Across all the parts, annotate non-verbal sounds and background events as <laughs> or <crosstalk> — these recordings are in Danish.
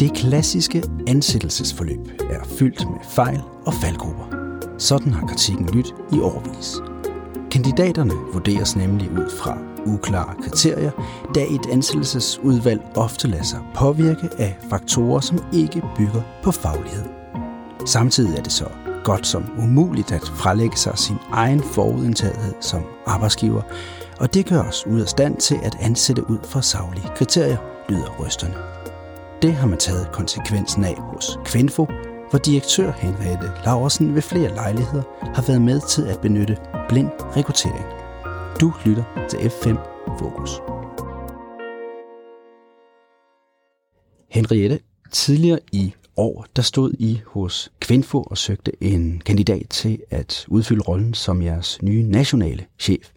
Det klassiske ansættelsesforløb er fyldt med fejl og faldgrupper. Sådan har kritikken lyttet i årvis. Kandidaterne vurderes nemlig ud fra uklare kriterier, da et ansættelsesudvalg ofte lader sig påvirke af faktorer, som ikke bygger på faglighed. Samtidig er det så godt som umuligt at frelægge sig sin egen forudindtagethed som arbejdsgiver, og det gør os ud af stand til at ansætte ud fra saglige kriterier, lyder rysterne. Det har man taget konsekvensen af hos Kvinfo, hvor direktør Henriette Laursen ved flere lejligheder har været med til at benytte blind rekruttering. Du lytter til F5 Fokus. Henriette, tidligere i år, der stod I hos Kvinfo og søgte en kandidat til at udfylde rollen som jeres nye nationale chef.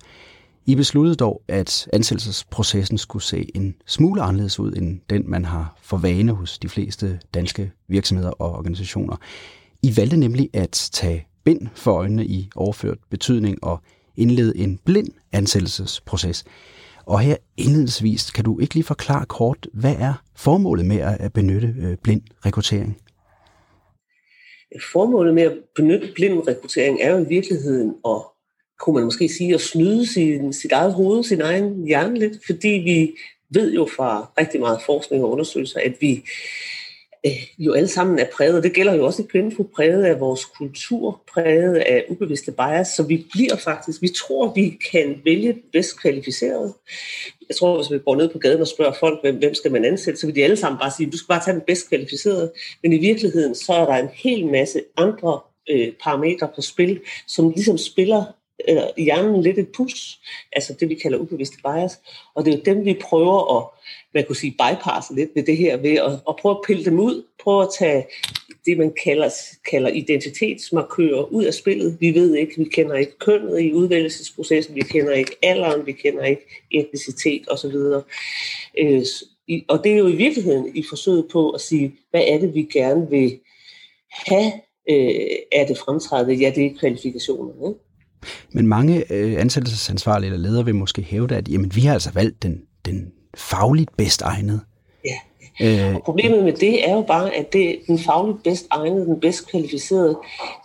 I besluttede dog, at ansættelsesprocessen skulle se en smule anderledes ud end den, man har for vane hos de fleste danske virksomheder og organisationer. I valgte nemlig at tage bind for øjnene i overført betydning og indlede en blind ansættelsesproces. Og her indledningsvis kan du ikke lige forklare kort, hvad er formålet med at benytte øh, blind rekruttering? Formålet med at benytte blind rekruttering er jo i virkeligheden at kunne man måske sige, at snyde sin, sit eget hoved, sin egen hjerne lidt, fordi vi ved jo fra rigtig meget forskning og undersøgelser, at vi øh, jo alle sammen er præget, og det gælder jo også i Kvinfo, præget af vores kultur, præget af ubevidste bias, så vi bliver faktisk, vi tror, vi kan vælge bedst kvalificeret. Jeg tror, hvis vi går ned på gaden og spørger folk, hvem, hvem skal man ansætte, så vil de alle sammen bare sige, du skal bare tage den bedst kvalificerede. Men i virkeligheden, så er der en hel masse andre øh, parametre på spil, som ligesom spiller eller hjernen lidt et pus, altså det vi kalder ubevidste bias, og det er jo dem, vi prøver at, man kunne sige, bypasse lidt ved det her, ved at, at prøve at pille dem ud, prøve at tage det, man kalder, kalder identitetsmarkører ud af spillet. Vi ved ikke, vi kender ikke kønnet i udvælgelsesprocessen, vi kender ikke alderen, vi kender ikke etnicitet osv. Øh, og det er jo i virkeligheden i forsøget på at sige, hvad er det, vi gerne vil have øh, af det fremtrædende? Ja, det er kvalifikationer. Ikke? Men mange øh, ansættelsesansvarlige eller ledere vil måske hævde, at jamen, vi har altså valgt den, den fagligt bedst egnede. Ja. Øh, og problemet med det er jo bare, at det den fagligt bedst egnede, den bedst kvalificerede,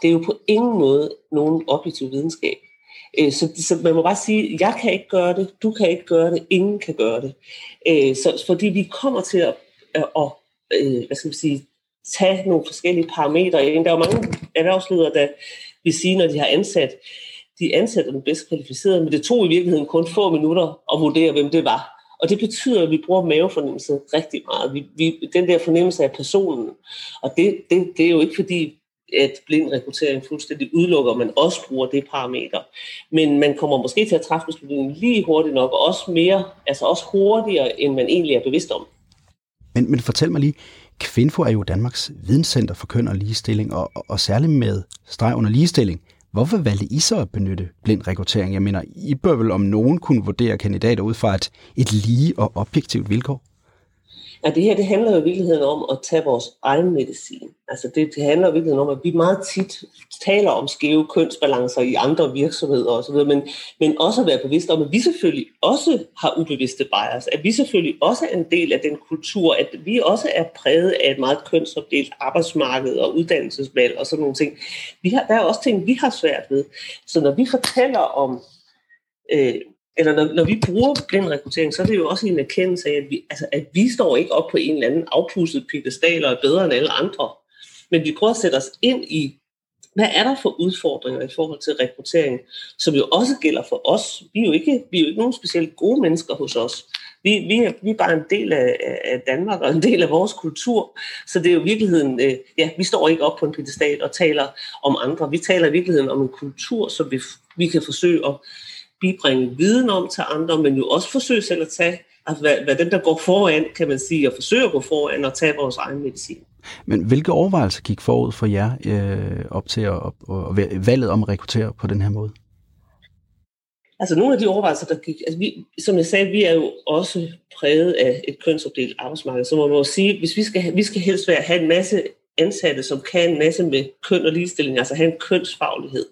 det er jo på ingen måde nogen objektiv videnskab. Øh, så, så man må bare sige, jeg kan ikke gøre det, du kan ikke gøre det, ingen kan gøre det. Så, fordi vi kommer til at, at, at hvad skal man sige, tage nogle forskellige parametre ind. Der er jo mange erhvervsledere, der vil sige, når de har ansat, de ansatte den bedst kvalificerede, men det tog i virkeligheden kun få minutter at vurdere, hvem det var. Og det betyder, at vi bruger mavefornemmelse rigtig meget. Vi, vi, den der fornemmelse af personen. Og det, det, det er jo ikke fordi, at blind rekruttering fuldstændig udelukker, man også bruger det parameter. Men man kommer måske til at træffe beslutningen lige hurtigt nok, og også mere, altså også hurtigere, end man egentlig er bevidst om. Men, men fortæl mig lige, Kvinfo er jo Danmarks videnscenter for køn og ligestilling, og, og, og særligt med streg under ligestilling, Hvorfor valgte I så at benytte blind rekruttering? Jeg mener, I bør vel om nogen kunne vurdere kandidater ud fra et, et lige og objektivt vilkår? At det her det handler jo i virkeligheden om at tage vores egen medicin. Altså det, det handler i virkeligheden om, at vi meget tit taler om skæve kønsbalancer i andre virksomheder osv., men, men også at være bevidst om, at vi selvfølgelig også har ubevidste bias, at vi selvfølgelig også er en del af den kultur, at vi også er præget af et meget kønsopdelt arbejdsmarked og uddannelsesvalg og sådan nogle ting. Vi har, der er også ting, vi har svært ved. Så når vi fortæller om øh, eller når, når vi bruger blind rekruttering, så er det jo også en erkendelse af, at vi, altså, at vi står ikke op på en eller anden afpustet piedestal og er bedre end alle andre. Men vi prøver at sætte os ind i, hvad er der for udfordringer i forhold til rekruttering, som jo også gælder for os. Vi er jo ikke, vi er jo ikke nogen specielt gode mennesker hos os. Vi, vi, er, vi er bare en del af, af Danmark og en del af vores kultur. Så det er jo i virkeligheden, øh, ja, vi står ikke op på en piedestal og taler om andre. Vi taler i virkeligheden om en kultur, som vi, vi kan forsøge at bibringe viden om til andre, men jo også forsøge selv at tage, altså hvad, hvad dem, der går foran, kan man sige, og forsøge at gå foran og tage vores egen medicin. Men hvilke overvejelser gik forud for jer øh, op til at, at, at valget om at rekruttere på den her måde? Altså nogle af de overvejelser, der gik, altså vi, som jeg sagde, vi er jo også præget af et kønsopdelt arbejdsmarked, så man må sige, hvis vi skal, vi skal helst være, have en masse ansatte, som kan en masse med køn og ligestilling, altså have en kønsfaglighed.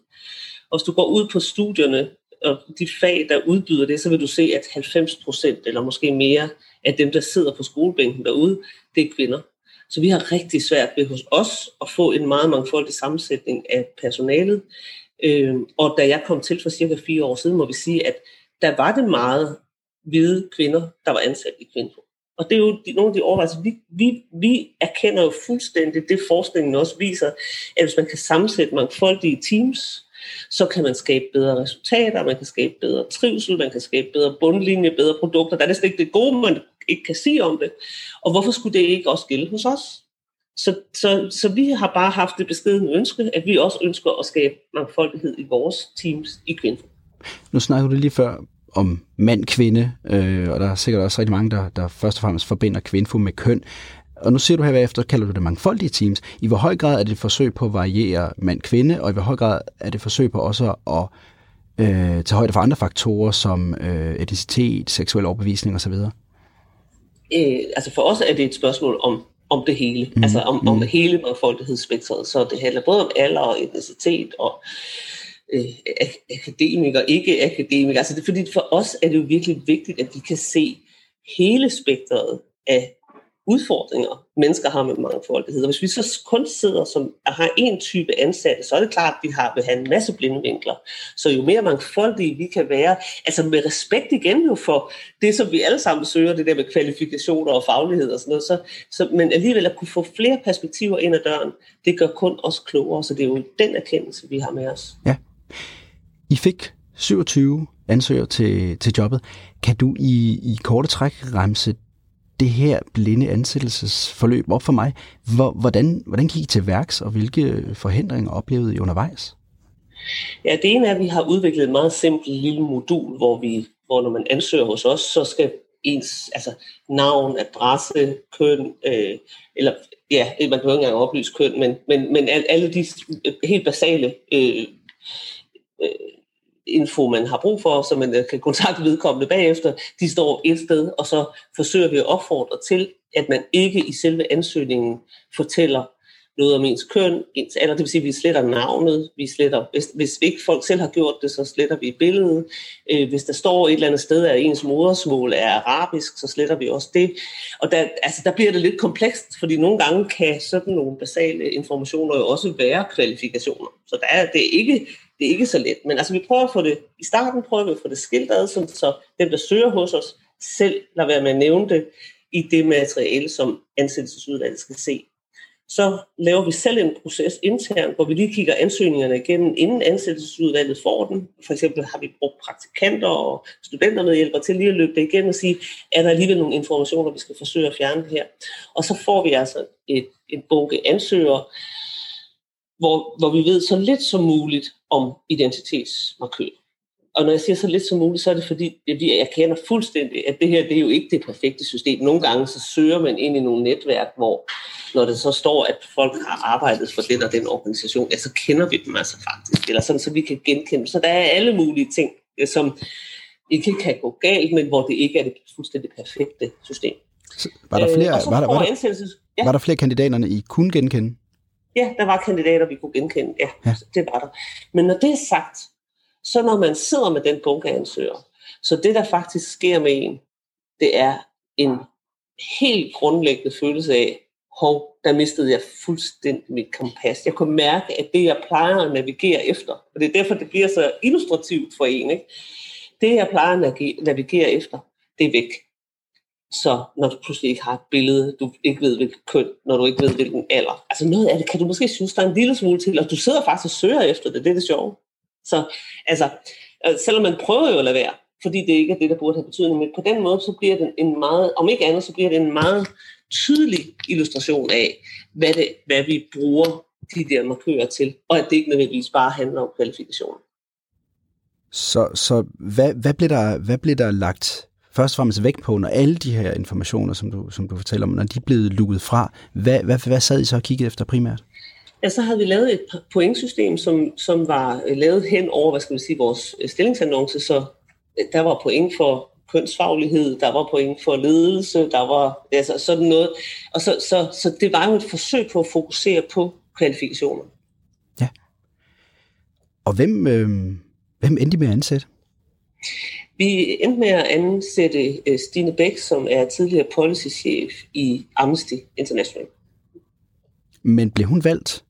Og hvis du går ud på studierne, og de fag, der udbyder det, så vil du se, at 90 procent eller måske mere af dem, der sidder på skolebænken derude, det er kvinder. Så vi har rigtig svært ved hos os at få en meget mangfoldig sammensætning af personalet. Øh, og da jeg kom til for cirka fire år siden, må vi sige, at der var det meget hvide kvinder, der var ansat i Kvinfo. Og det er jo de, nogle af de overvejelser, vi, vi, vi erkender jo fuldstændig det, forskningen også viser, at hvis man kan sammensætte mangfoldige teams, så kan man skabe bedre resultater, man kan skabe bedre trivsel, man kan skabe bedre bundlinje, bedre produkter. Der er næsten ikke det gode, man ikke kan sige om det. Og hvorfor skulle det ikke også gælde hos os? Så, så, så vi har bare haft det beskedende ønske, at vi også ønsker at skabe mangfoldighed i vores teams i Kvinfo. Nu snakker du lige før om mand-kvinde, øh, og der er sikkert også rigtig mange, der, der først og fremmest forbinder Kvinfo med køn. Og nu ser du her efter, kalder du det mangfoldige teams. I hvor høj grad er det et forsøg på at variere mand-kvinde, og i hvor høj grad er det et forsøg på også at øh, tage højde for andre faktorer som øh, etnicitet, seksuel overbevisning osv.? Øh, altså for os er det et spørgsmål om, om det hele, mm. altså om, om mm. hele mangfoldighedsspektret. Så det handler både om alder og etnicitet og øh, akademikere, ikke akademikere. Altså det, fordi for os er det jo virkelig vigtigt, at vi kan se hele spektret af udfordringer, mennesker har med mangfoldighed. Og hvis vi så kun sidder som har en type ansatte, så er det klart, at vi har, vil have en masse blindvinkler. Så jo mere mangfoldige vi kan være, altså med respekt igen jo for det, som vi alle sammen søger, det der med kvalifikationer og faglighed og sådan noget, så, så, men alligevel at kunne få flere perspektiver ind ad døren, det gør kun os klogere, så det er jo den erkendelse, vi har med os. Ja. I fik 27 ansøgere til, til jobbet. Kan du i, i korte træk remse det her blinde ansættelsesforløb op for mig. Hvordan, hvordan gik I til værks, og hvilke forhindringer oplevede I undervejs? Ja, det ene er, at vi har udviklet et meget simpelt lille modul, hvor, vi, hvor når man ansøger hos os, så skal ens altså navn, adresse, køn, øh, eller ja, man kan jo ikke engang oplyse køn, men, men, men alle de øh, helt basale øh, øh, info, man har brug for, så man øh, kan kontakte vedkommende bagefter, de står et sted, og så forsøger vi at opfordre til, at man ikke i selve ansøgningen fortæller noget om ens køn, ens alder, det vil sige, at vi sletter navnet, vi sletter, hvis, hvis ikke folk selv har gjort det, så sletter vi billedet. Øh, hvis der står et eller andet sted, at ens modersmål er arabisk, så sletter vi også det. Og der, altså, der bliver det lidt komplekst, fordi nogle gange kan sådan nogle basale informationer jo også være kvalifikationer. Så der er, det er ikke det er ikke så let. Men altså, vi prøver at få det, i starten prøver vi at få det skilt ad, så dem, der søger hos os, selv lader være med at nævne det i det materiale, som ansættelsesudvalget skal se. Så laver vi selv en proces internt, hvor vi lige kigger ansøgningerne igennem, inden ansættelsesudvalget får den. For eksempel har vi brugt praktikanter og studenter hjælper til lige at løbe det igennem og sige, er der alligevel nogle informationer, vi skal forsøge at fjerne her. Og så får vi altså et, et bunke ansøgere, hvor, hvor vi ved så lidt som muligt om identitetsmarkør. Og når jeg siger så lidt som muligt, så er det fordi, jeg vi erkender fuldstændig, at det her det er jo ikke det perfekte system. Nogle gange så søger man ind i nogle netværk, hvor når det så står, at folk har arbejdet for den og den organisation, ja, så kender vi dem altså faktisk, eller sådan, så vi kan genkende Så der er alle mulige ting, som ikke kan gå galt, men hvor det ikke er det fuldstændig perfekte system. Var der flere, øh, var der, var der, ja. var der flere kandidaterne, I kunne genkende? Ja, der var kandidater, vi kunne genkende. Ja, ja, det var der. Men når det er sagt, så når man sidder med den bunke ansøger, så det, der faktisk sker med en, det er en helt grundlæggende følelse af, hov, der mistede jeg fuldstændig mit kompas. Jeg kunne mærke, at det, jeg plejer at navigere efter, og det er derfor, det bliver så illustrativt for en, ikke? det, jeg plejer at navigere efter, det er væk. Så når du pludselig ikke har et billede, du ikke ved hvilket køn, når du ikke ved hvilken alder. Altså noget af det kan du måske synes, der er en lille smule til, og du sidder faktisk og søger efter det, det er det sjove. Så altså, øh, selvom man prøver jo at lade være, fordi det ikke er det, der burde have betydning, men på den måde, så bliver det en meget, om ikke andet, så bliver det en meget tydelig illustration af, hvad, det, hvad vi bruger de der markører til, og at det ikke nødvendigvis bare handler om kvalifikationer. Så, så hvad, hvad, blev der, hvad blev der lagt først og fremmest vægt på, når alle de her informationer, som du, som du fortæller om, når de er blevet lukket fra, hvad, hvad, hvad sad I så og kiggede efter primært? Ja, så havde vi lavet et pointsystem, som, som var øh, lavet hen over, hvad skal vi sige, vores øh, stillingsannonce, så der var point for kønsfaglighed, der var point for ledelse, der var altså sådan noget. Og så, så, så det var jo et forsøg på at fokusere på kvalifikationer. Ja. Og hvem, øh, hvem endte med at ansætte? Vi endte med at ansætte Stine Bæk, som er tidligere policychef i Amnesty International. Men blev hun valgt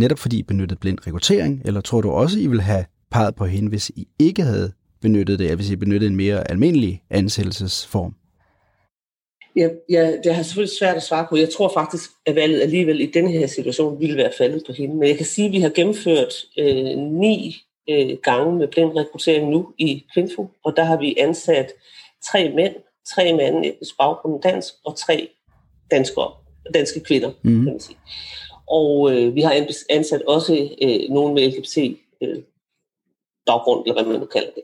netop fordi I benyttede blind rekruttering, eller tror du også, I ville have peget på hende, hvis I ikke havde benyttet det, hvis I benyttede en mere almindelig ansættelsesform? Ja, ja, det har selvfølgelig svært at svare på. Jeg tror faktisk, at valget alligevel i denne her situation ville være faldet på hende. Men jeg kan sige, at vi har gennemført øh, ni øh, gange med blind rekruttering nu i Kvinfo, og der har vi ansat tre mænd, tre mænd i baggrund dansk, og tre danskere, danske kvinder, mm. kan man sige. Og øh, vi har ansat også øh, nogen med LGBT øh, baggrund, eller hvad man nu kalder det.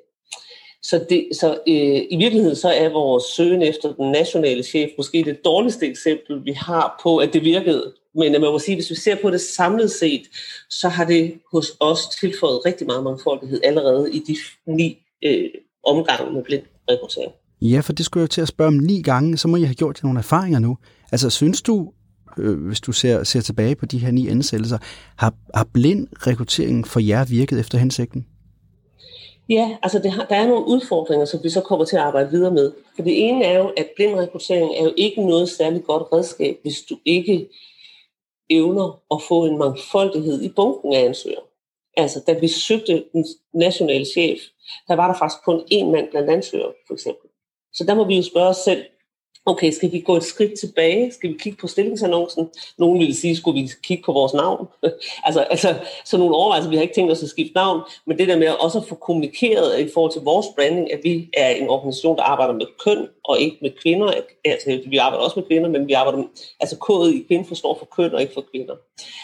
Så, det, så øh, i virkeligheden så er vores søgen efter den nationale chef måske det dårligste eksempel, vi har på, at det virkede. Men øh, man må sige, hvis vi ser på det samlet set, så har det hos os tilføjet rigtig meget mangfoldighed allerede i de ni øh, omgange med blind rekruttering. Ja, for det skulle jeg til at spørge om ni gange, så må jeg have gjort nogle erfaringer nu. Altså, synes du, øh, hvis du ser, ser tilbage på de her ni ansættelser, har, har blind rekrutteringen for jer virket efter hensigten? Ja, altså det har, der er nogle udfordringer, som vi så kommer til at arbejde videre med. For det ene er jo, at blind rekruttering er jo ikke noget særligt godt redskab, hvis du ikke evner at få en mangfoldighed i bunken af ansøgere. Altså, da vi søgte den nationale chef, der var der faktisk kun én mand blandt ansøgere, for eksempel. Så der må vi jo spørge os selv, okay, skal vi gå et skridt tilbage? Skal vi kigge på stillingsannoncen? Nogen ville sige, skulle vi kigge på vores navn? <laughs> altså, altså, så nogle overvejelser, vi har ikke tænkt os at skifte navn, men det der med også at få kommunikeret i forhold til vores branding, at vi er en organisation, der arbejder med køn og ikke med kvinder. Altså, vi arbejder også med kvinder, men vi arbejder med, altså kodet i kvinde forstår for køn og ikke for kvinder.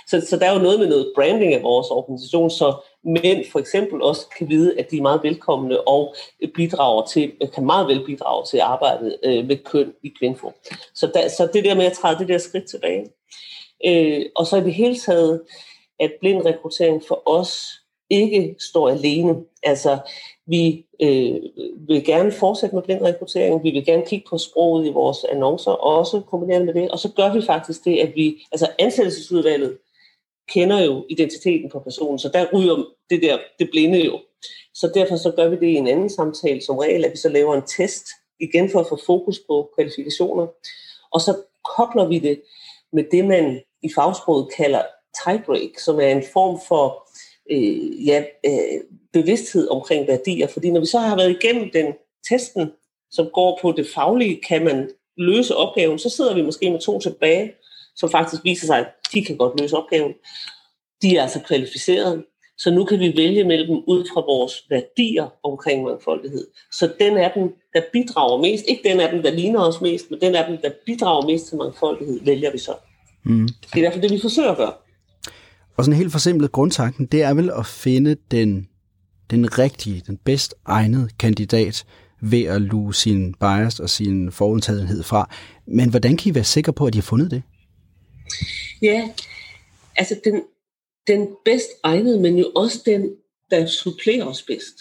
Så, så der er jo noget med noget branding af vores organisation, så mænd for eksempel også kan vide, at de er meget velkomne og bidrager til, kan meget vel bidrage til arbejdet øh, med køn i Kvinfo. Så, der, så det der med at træde det der skridt tilbage. Øh, og så i det hele taget, at blind rekruttering for os ikke står alene. Altså, vi øh, vil gerne fortsætte med blindrekruttering, vi vil gerne kigge på sproget i vores annoncer, og også kombinere med det, og så gør vi faktisk det, at vi, altså ansættelsesudvalget, kender jo identiteten på personen, så der ryger det der, det blinde jo. Så derfor så gør vi det i en anden samtale som regel, at vi så laver en test, igen for at få fokus på kvalifikationer, og så kobler vi det med det, man i fagsproget kalder tiebreak, som er en form for øh, ja, øh, bevidsthed omkring værdier. Fordi når vi så har været igennem den testen, som går på det faglige, kan man løse opgaven, så sidder vi måske med to tilbage, som faktisk viser sig, at de kan godt løse opgaven. De er altså kvalificerede, så nu kan vi vælge mellem dem ud fra vores værdier omkring mangfoldighed. Så den af dem, der bidrager mest, ikke den af dem, der ligner os mest, men den af dem, der bidrager mest til mangfoldighed, vælger vi så. Mm. Det er fald det, vi forsøger at gøre. Og sådan en helt forsimplet grundtanken, det er vel at finde den, den rigtige, den bedst egnede kandidat ved at luge sin bias og sin forudtagenhed fra. Men hvordan kan I være sikre på, at I har fundet det? Ja, altså den, den bedst egnede, men jo også den, der supplerer os bedst.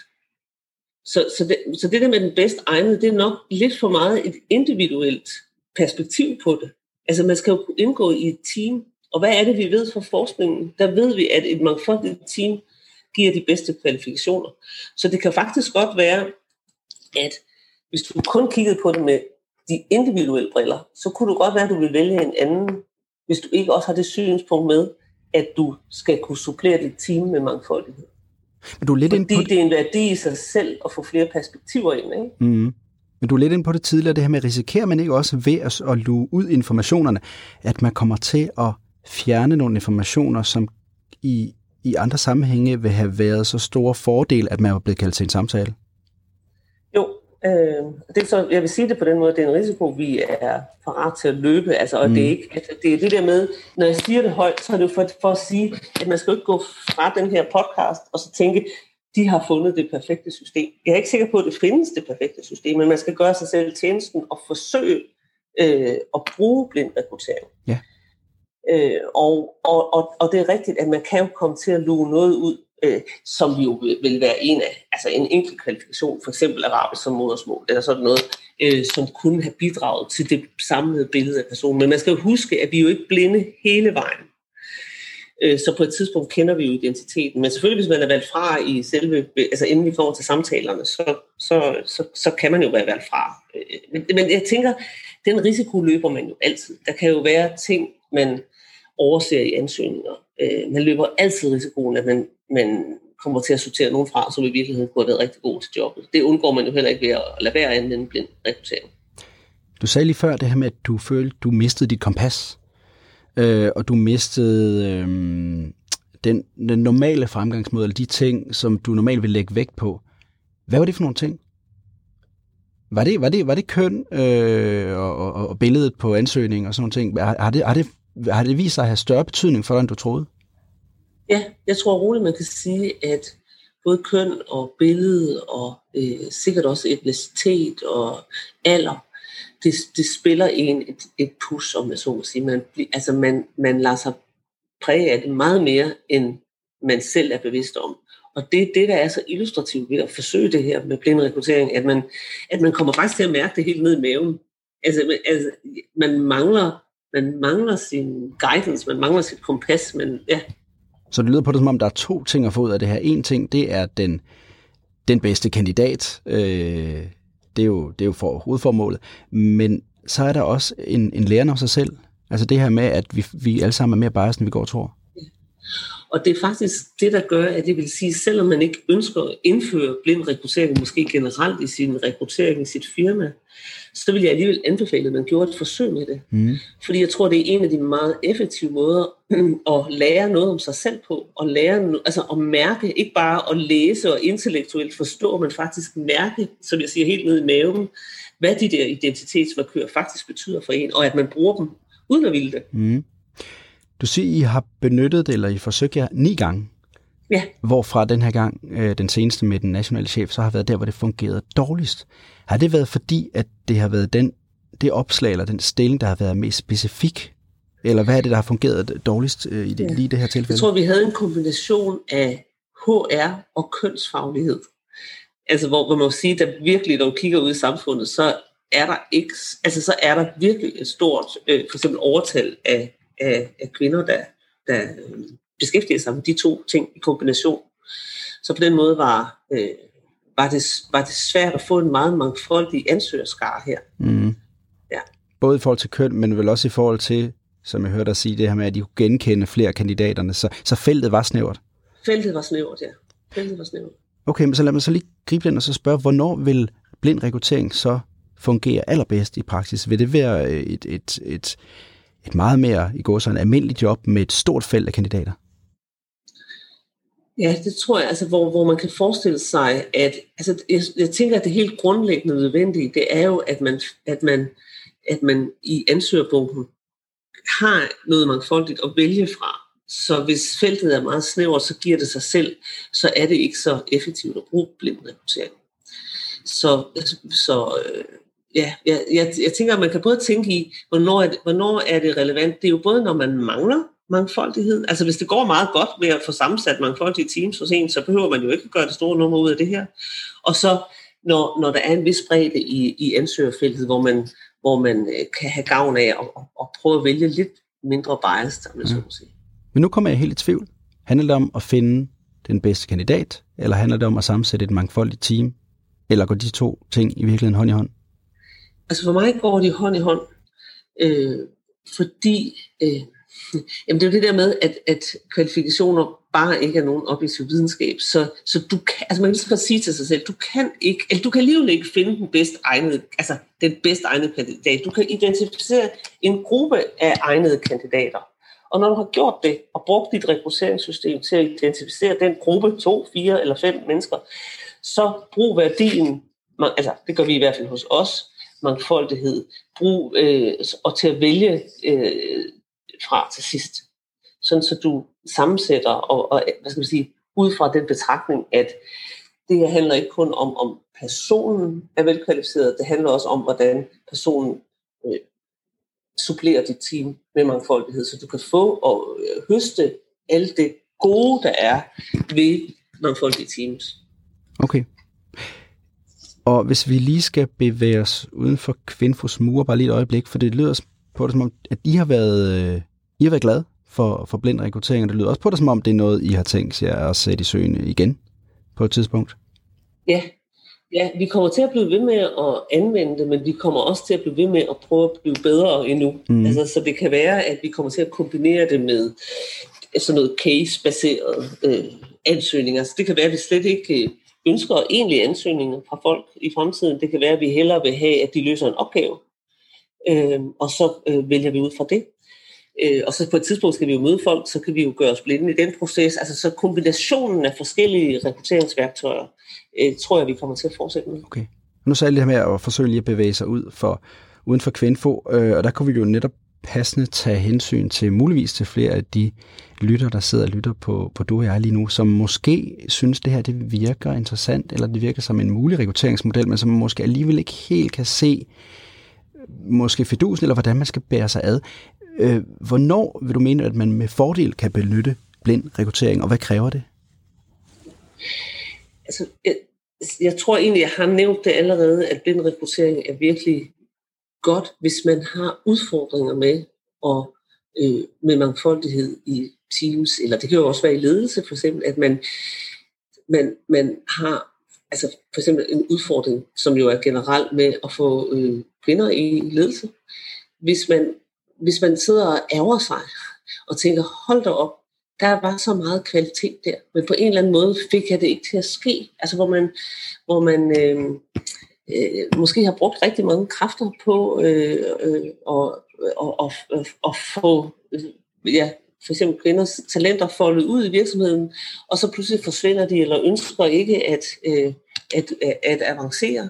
Så, så, det, så det der med den bedst egnede, det er nok lidt for meget et individuelt perspektiv på det. Altså man skal jo kunne indgå i et team, og hvad er det, vi ved fra forskningen? Der ved vi, at et mangfoldigt team giver de bedste kvalifikationer. Så det kan faktisk godt være, at hvis du kun kiggede på det med de individuelle briller, så kunne du godt være, at du ville vælge en anden hvis du ikke også har det synspunkt med, at du skal kunne supplere dit team med mangfoldighed. Men du er lidt Fordi på det er en værdi i sig selv at få flere perspektiver ind. Ikke? Mm. Men du er lidt ind på det tidligere, det her med, risikerer man ikke også ved at, at luge ud informationerne, at man kommer til at fjerne nogle informationer, som i, i andre sammenhænge vil have været så store fordel, at man var blevet kaldt til en samtale? Øh, det er så, jeg vil sige det på den måde, det er en risiko, vi er parat til at løbe. Altså, og mm. det, er ikke, altså, det er det der med, når jeg siger det højt, så er det jo for, for at sige, at man skal ikke gå fra den her podcast og så tænke, de har fundet det perfekte system. Jeg er ikke sikker på, at det findes det perfekte system, men man skal gøre sig selv tjenesten og forsøge øh, at bruge blind rekruttering. Ja. Øh, og, og, og, og det er rigtigt, at man kan jo komme til at luge noget ud, øh, som jo vil være en af, altså en enkelt kvalifikation, for eksempel arabisk som modersmål, eller sådan noget, øh, som kunne have bidraget til det samlede billede af personen. Men man skal jo huske, at vi er jo ikke blinde hele vejen. Øh, så på et tidspunkt kender vi jo identiteten. Men selvfølgelig, hvis man er valgt fra i selve, altså inden vi får til samtalerne, så, så, så, så kan man jo være valgt fra. Øh, men, men jeg tænker, den risiko løber man jo altid. Der kan jo være ting, man overser i ansøgninger. Øh, man løber altid risikoen, at man, man kommer til at sortere nogen fra, som i virkeligheden kunne have været rigtig god til jobbet. Det undgår man jo heller ikke ved at lade være at anvende blind rekruttering. Du sagde lige før det her med, at du følte, du mistede dit kompas, øh, og du mistede øh, den, den normale fremgangsmåde, eller de ting, som du normalt vil lægge vægt på. Hvad var det for nogle ting? Var det, var det, var det køn øh, og, og, og billedet på ansøgningen og sådan nogle ting? Har, har, det, har, det, har det vist sig at have større betydning for dig, end du troede? Ja, jeg tror roligt, man kan sige, at både køn og billede og øh, sikkert også etnicitet og alder, det, det spiller en et, et pus, om jeg så må sige. Man, altså man, man lader sig præge af det meget mere, end man selv er bevidst om. Og det er det, der er så illustrativt ved at forsøge det her med blind rekruttering, at man, at man kommer faktisk til at mærke det helt ned i maven. Altså, altså man mangler man mangler sin guidance, man mangler sit kompas, men ja. Så det lyder på det, som om der er to ting at få ud af det her. En ting, det er den, den bedste kandidat. Øh, det, er jo, det er jo for hovedformålet. Men så er der også en, en lærer om sig selv. Altså det her med, at vi, vi alle sammen er mere biased, end vi går og tror. Og det er faktisk det, der gør, at det vil sige, selvom man ikke ønsker at indføre blind rekruttering, måske generelt i sin rekruttering i sit firma, så vil jeg alligevel anbefale, at man gjorde et forsøg med det. Mm. Fordi jeg tror, det er en af de meget effektive måder <clears throat> at lære noget om sig selv på, og lære, altså at mærke, ikke bare at læse og intellektuelt forstå, men faktisk mærke, som jeg siger, helt ned i maven, hvad de der identitetsmarkører faktisk betyder for en, og at man bruger dem, uden at ville det. Mm. Du siger, I har benyttet det, eller I forsøgt jer ni gange. Ja. Hvorfra den her gang, øh, den seneste med den nationale chef, så har været der, hvor det fungerede dårligst. Har det været fordi, at det har været den, det opslag eller den stilling, der har været mest specifik? Eller hvad er det, der har fungeret dårligst øh, i det, ja. lige det her tilfælde? Jeg tror, vi havde en kombination af HR og kønsfaglighed. Altså, hvor man må sige, at virkelig, når du kigger ud i samfundet, så er der ikke, altså så er der virkelig et stort, øh, for eksempel overtal af af, af kvinder, der, der øh, beskæftiger sig med de to ting i kombination. Så på den måde var, øh, var, det, var det svært at få en meget mangfoldig ansøgerskare her. Mm. Ja. Både i forhold til køn, men vel også i forhold til, som jeg hørte dig sige, det her med, at de kunne genkende flere kandidaterne. Så, så feltet var snævert? Feltet var snævert, ja. Feltet var snævert. Okay, men så lad mig så lige gribe den og så spørge, hvornår vil blind rekruttering så fungere allerbedst i praksis? Vil det være et, et, et, et meget mere, i går så en almindelig job med et stort felt af kandidater? Ja, det tror jeg, altså, hvor, hvor man kan forestille sig, at altså, jeg, jeg tænker, at det helt grundlæggende nødvendige, det er jo, at man, at man, at man i ansøgerbunken har noget mangfoldigt at vælge fra. Så hvis feltet er meget snævert, så giver det sig selv, så er det ikke så effektivt at bruge blind rekruttering. Så, altså, så øh, ja, jeg, jeg, jeg tænker, at man kan både tænke i, hvornår er, det, hvornår er det relevant. Det er jo både, når man mangler mangfoldighed. Altså hvis det går meget godt med at få sammensat mangfoldige teams hos en, så behøver man jo ikke gøre det store nummer ud af det her. Og så når, når der er en vis bredde i, i ansøgerfeltet, hvor man, hvor man øh, kan have gavn af at, at, at prøve at vælge lidt mindre biased, om jeg så må sige. Men nu kommer jeg helt i tvivl. Handler det om at finde den bedste kandidat, eller handler det om at sammensætte et mangfoldigt team? Eller går de to ting i virkeligheden hånd i hånd? Altså for mig går de hånd i hånd, øh, fordi øh, <laughs> jamen det er jo det der med, at, at kvalifikationer bare ikke er nogen objektiv videnskab. Så, så du kan, altså man kan sige til sig selv, du kan ikke, eller du kan alligevel ikke finde den bedst egnede, altså den bedst egnede kandidat. Du kan identificere en gruppe af egnede kandidater. Og når du har gjort det, og brugt dit rekrutteringssystem til at identificere den gruppe, to, fire eller fem mennesker, så brug værdien, altså det gør vi i hvert fald hos os, mangfoldighed, brug øh, og til at vælge øh, fra til sidst. Sådan så du sammensætter og, og hvad skal man sige, ud fra den betragtning, at det her handler ikke kun om, om personen er velkvalificeret, det handler også om, hvordan personen øh, supplerer dit team med mangfoldighed, så du kan få og øh, høste alt det gode, der er ved mangfoldige teams. Okay. Og hvis vi lige skal bevæge os uden for Kvinfos mure, bare lige et øjeblik, for det lyder på det som om, at I har været, øh, I har været glade for, for blind rekruttering, og det lyder også på det som om, det er noget, I har tænkt jer at sætte i søen igen på et tidspunkt. Ja, Ja, vi kommer til at blive ved med at anvende det, men vi kommer også til at blive ved med at prøve at blive bedre endnu. Mm. Altså, så det kan være, at vi kommer til at kombinere det med sådan noget case-baseret øh, ansøgninger. Så det kan være, at vi slet ikke øh, ønsker egentlig ansøgninger fra folk i fremtiden. Det kan være, at vi hellere vil have, at de løser en opgave, øh, og så øh, vælger vi ud fra det. Øh, og så på et tidspunkt skal vi jo møde folk, så kan vi jo gøre os blinde i den proces. Altså så kombinationen af forskellige rekrutteringsværktøjer, øh, tror jeg, vi kommer til at fortsætte med. Okay. Nu sagde jeg det her med at forsøge lige at bevæge sig ud for, uden for Kvinfo, øh, og der kunne vi jo netop passende tage hensyn til muligvis til flere af de lytter, der sidder og lytter på, på du og jeg lige nu, som måske synes, det her det virker interessant, eller det virker som en mulig rekrutteringsmodel, men som måske alligevel ikke helt kan se måske fedusen, eller hvordan man skal bære sig ad. Øh, hvornår vil du mene, at man med fordel kan benytte blind rekruttering, og hvad kræver det? Altså, jeg, jeg tror egentlig, jeg har nævnt det allerede, at blind rekruttering er virkelig godt, hvis man har udfordringer med og øh, med mangfoldighed i teams, eller det kan jo også være i ledelse for eksempel, at man, man, man har altså for eksempel en udfordring, som jo er generelt med at få øh, kvinder i ledelse. Hvis man hvis man sidder og ærger sig og tænker, hold da op, der var så meget kvalitet der, men på en eller anden måde fik jeg det ikke til at ske. Altså hvor man, hvor man øh, øh, måske har brugt rigtig mange kræfter på øh, øh, og, og, og, og få øh, ja, for eksempel kvinders talenter foldet ud i virksomheden, og så pludselig forsvinder de, eller ønsker ikke at, øh, at, at, at avancere,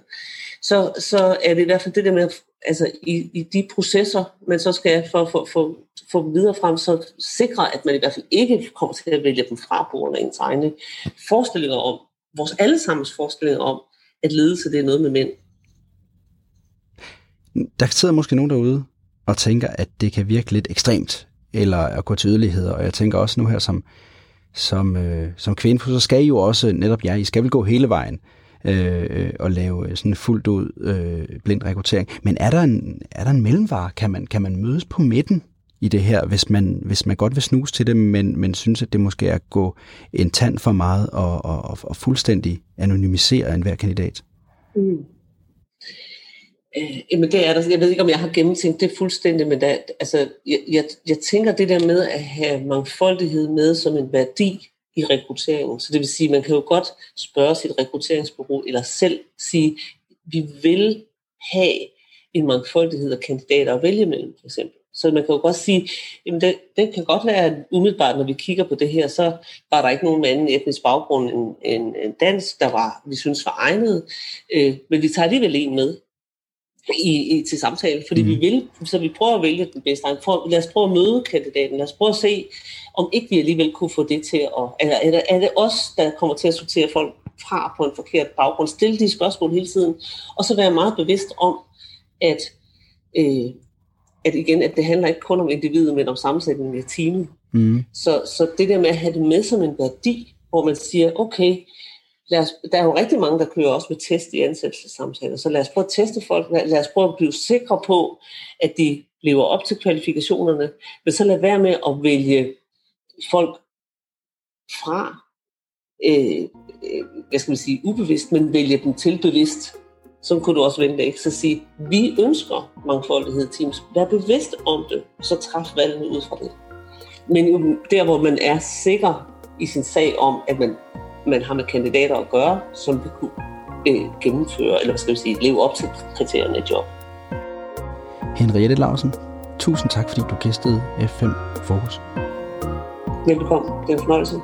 så, så er det i hvert fald det der med altså i, i de processer, man så skal for at få, få dem videre frem, så sikre, at man i hvert fald ikke kommer til at vælge dem fra på grund af ens egne forestillinger om, vores allesammens forestillinger om, at ledelse det er noget med mænd. Der sidder måske nogen derude og tænker, at det kan virke lidt ekstremt, eller at gå til yderligheder, og jeg tænker også nu her som, som, øh, som kvinde, så skal I jo også, netop jer, I skal vel gå hele vejen øh, øh, og lave sådan fuldt ud øh, blind rekruttering. Men er der en, er der en mellemvare? Kan man, kan man mødes på midten i det her, hvis man, hvis man godt vil snuse til det, men, men synes, at det måske er at gå en tand for meget og, og, og fuldstændig anonymisere enhver kandidat? Mm. Øh, jamen det er der. Jeg ved ikke, om jeg har gennemtænkt det fuldstændig, men der, altså, jeg, jeg, jeg tænker det der med at have mangfoldighed med som en værdi, i rekrutteringen. Så det vil sige, man kan jo godt spørge sit rekrutteringsbureau, eller selv sige, vi vil have en mangfoldighed af kandidater at vælge mellem, for eksempel. Så man kan jo godt sige, at det, det kan godt være, at umiddelbart, når vi kigger på det her, så var der ikke nogen anden etnisk baggrund end, end, end dansk, der var, vi synes var egnet. Øh, men vi tager alligevel en med i, i, til samtale, fordi mm. vi vil, så vi prøver at vælge den bedste. For, lad os prøve at møde kandidaten, lad os prøve at se, om ikke vi alligevel kunne få det til at, eller er det, er det os, der kommer til at sortere folk fra på en forkert baggrund, stille de spørgsmål hele tiden, og så være meget bevidst om, at, øh, at igen, at det handler ikke kun om individet, men om sammensætningen af teamet. Mm. Så, så det der med at have det med som en værdi, hvor man siger, okay, lad os, der er jo rigtig mange, der kører også med test i ansættelsessamtaler, så lad os prøve at teste folk, lad os prøve at blive sikre på, at de lever op til kvalifikationerne, men så lad være med at vælge folk fra, øh, øh, hvad skal man sige, ubevidst, men vælge dem til bevidst. Så kunne du også vente ikke? Så sige, vi ønsker mangfoldighed i teams. Vær bevidst om det, så træf valgene ud fra det. Men der, hvor man er sikker i sin sag om, at man man har med kandidater at gøre, som vil kunne øh, gennemføre, eller hvad skal vi sige, leve op til kriterierne i job. Henriette Larsen, tusind tak, fordi du gæstede F5 Fokus. Velbekomme. Det er en fornøjelse.